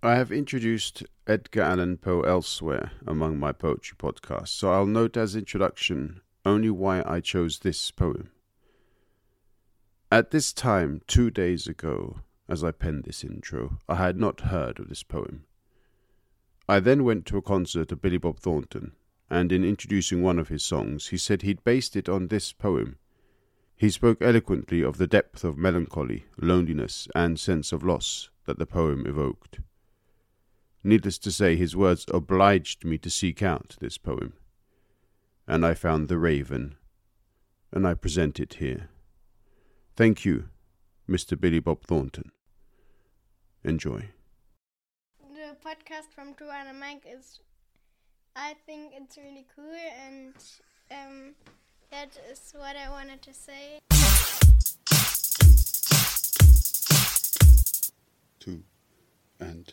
I have introduced Edgar Allan Poe elsewhere among my poetry podcasts, so I'll note as introduction only why I chose this poem. At this time, two days ago, as I penned this intro, I had not heard of this poem. I then went to a concert of Billy Bob Thornton, and in introducing one of his songs, he said he'd based it on this poem. He spoke eloquently of the depth of melancholy, loneliness, and sense of loss that the poem evoked. Needless to say, his words obliged me to seek out this poem, and I found The Raven, and I present it here. Thank you, Mr. Billy Bob Thornton. Enjoy. The podcast from Drew and Mike is, I think it's really cool, and um, that is what I wanted to say. Two and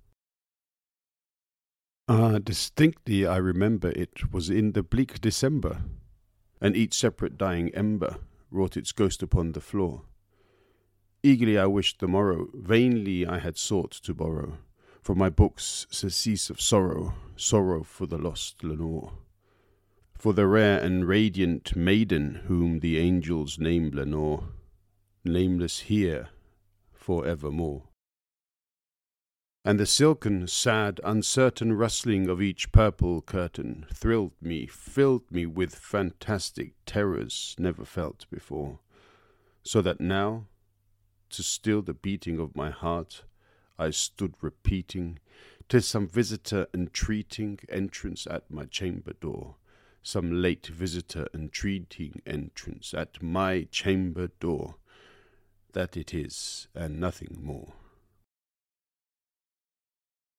Ah, distinctly I remember it was in the bleak December, and each separate dying ember wrought its ghost upon the floor. Eagerly I wished the morrow, vainly I had sought to borrow from my books surcease of sorrow, sorrow for the lost Lenore, for the rare and radiant maiden whom the angels name Lenore, nameless here for evermore and the silken, sad, uncertain rustling of each purple curtain thrilled me, filled me with fantastic terrors never felt before, so that now, to still the beating of my heart, I stood repeating, "'Tis some visitor entreating entrance at my chamber door, some late visitor entreating entrance at my chamber door, that it is, and nothing more.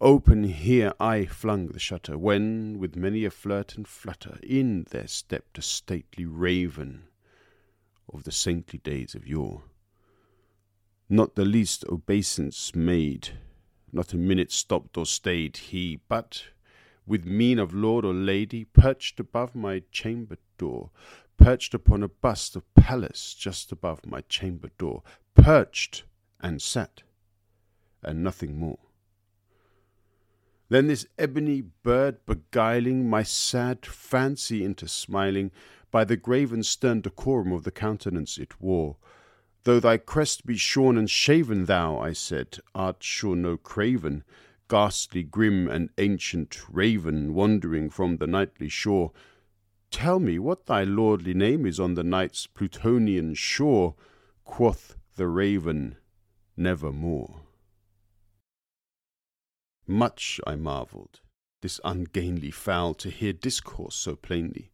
Open here I flung the shutter, when, with many a flirt and flutter, in there stepped a stately raven of the saintly days of yore. Not the least obeisance made, not a minute stopped or stayed he, but, with mien of lord or lady, perched above my chamber door, perched upon a bust of Pallas just above my chamber door, perched and sat, and nothing more. Then this ebony bird beguiling my sad fancy into smiling, by the grave and stern decorum of the countenance it wore. Though thy crest be shorn and shaven, thou, I said, art sure no craven, ghastly, grim, and ancient raven, wandering from the nightly shore. Tell me what thy lordly name is on the night's Plutonian shore. Quoth the raven, Nevermore. Much I marvelled, this ungainly fowl, to hear discourse so plainly,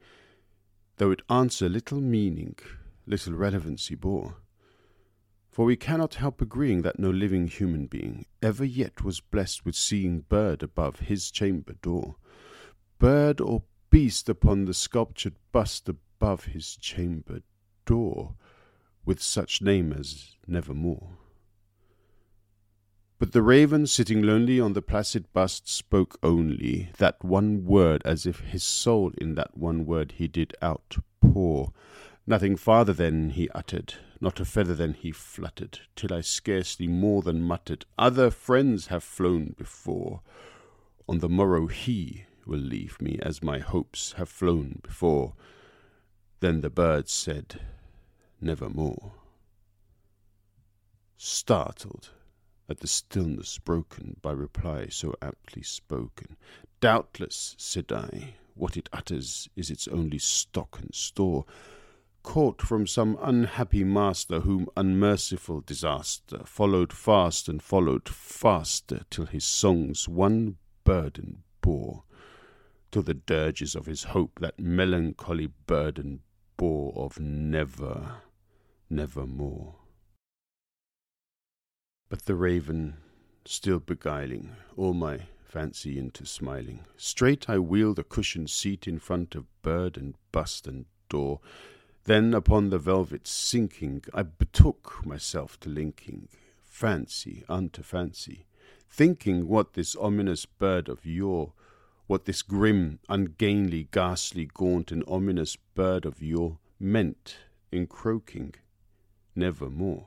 though it answer little meaning, little relevancy bore. For we cannot help agreeing that no living human being ever yet was blessed with seeing bird above his chamber door, bird or beast upon the sculptured bust above his chamber door, with such name as Nevermore. But the raven, sitting lonely on the placid bust, spoke only that one word, as if his soul in that one word he did outpour. Nothing farther then he uttered, not a feather then he fluttered, till I scarcely more than muttered, Other friends have flown before. On the morrow he will leave me, as my hopes have flown before. Then the bird said, Nevermore. Startled, at the stillness broken by reply so aptly spoken. Doubtless, said I, what it utters is its only stock and store, caught from some unhappy master whom unmerciful disaster followed fast and followed faster till his songs one burden bore, till the dirges of his hope that melancholy burden bore of never, nevermore. But the raven, still beguiling all my fancy into smiling, straight I wheeled a cushioned seat in front of bird and bust and door. Then upon the velvet sinking, I betook myself to linking fancy unto fancy, thinking what this ominous bird of yore, what this grim, ungainly, ghastly, gaunt, and ominous bird of yore meant in croaking nevermore.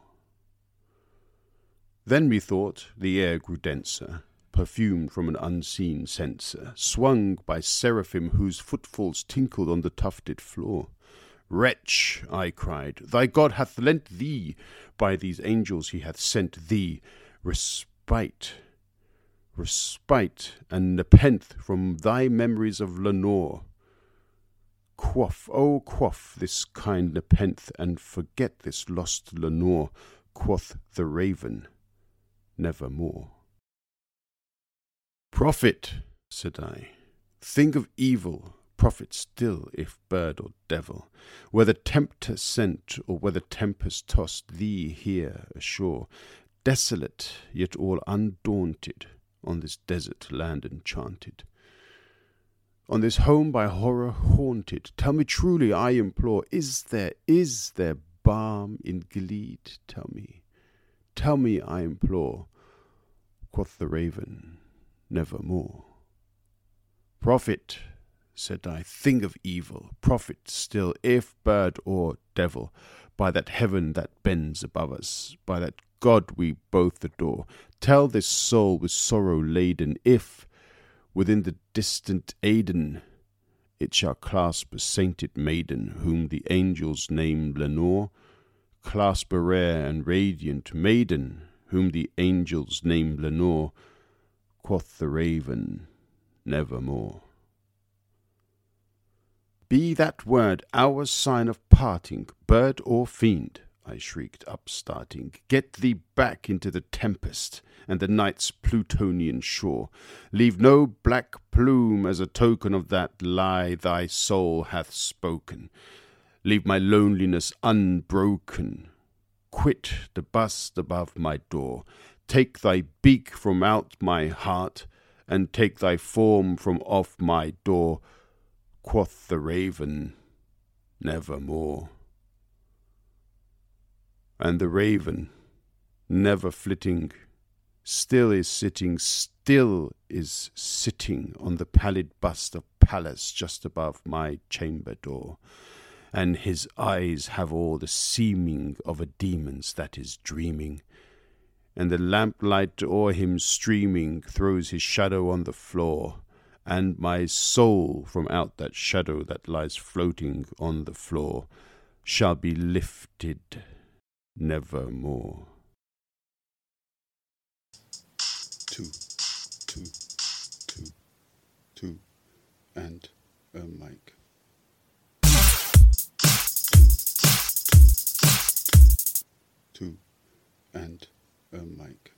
Then methought the air grew denser, perfumed from an unseen censer, swung by seraphim whose footfalls tinkled on the tufted floor. Wretch, I cried, thy God hath lent thee, by these angels he hath sent thee, respite, respite, and nepenthe from thy memories of Lenore. Quaff, oh, quaff this kind nepenthe, and forget this lost Lenore, quoth the raven nevermore. Prophet, said I, think of evil, prophet still, if bird or devil, whether tempter sent or whether tempest tossed thee here ashore, desolate yet all undaunted, on this desert land enchanted. On this home by horror haunted, tell me truly, I implore, is there, is there balm in Gilead? Tell me, tell me, I implore, quoth the raven, nevermore. Prophet, said I, thing of evil, prophet still, if bird or devil, by that heaven that bends above us, by that God we both adore, tell this soul with sorrow laden, if, within the distant Aidenn, it shall clasp a sainted maiden, whom the angels name Lenore, clasp a rare and radiant maiden, whom the angels name Lenore, quoth the raven, nevermore. Be that word our sign of parting, bird or fiend, I shrieked, upstarting. Get thee back into the tempest and the night's Plutonian shore. Leave no black plume as a token of that lie thy soul hath spoken. Leave my loneliness unbroken quit the bust above my door. Take thy beak from out my heart, and take thy form from off my door. Quoth the raven, Nevermore. And the raven, never flitting, still is sitting, still is sitting on the pallid bust of Pallas just above my chamber door, and his eyes have all the seeming of a demon's that is dreaming, and the lamplight o'er him streaming throws his shadow on the floor, and my soul from out that shadow that lies floating on the floor shall be lifted nevermore. Two, two, two, two, and a mic. And a mic.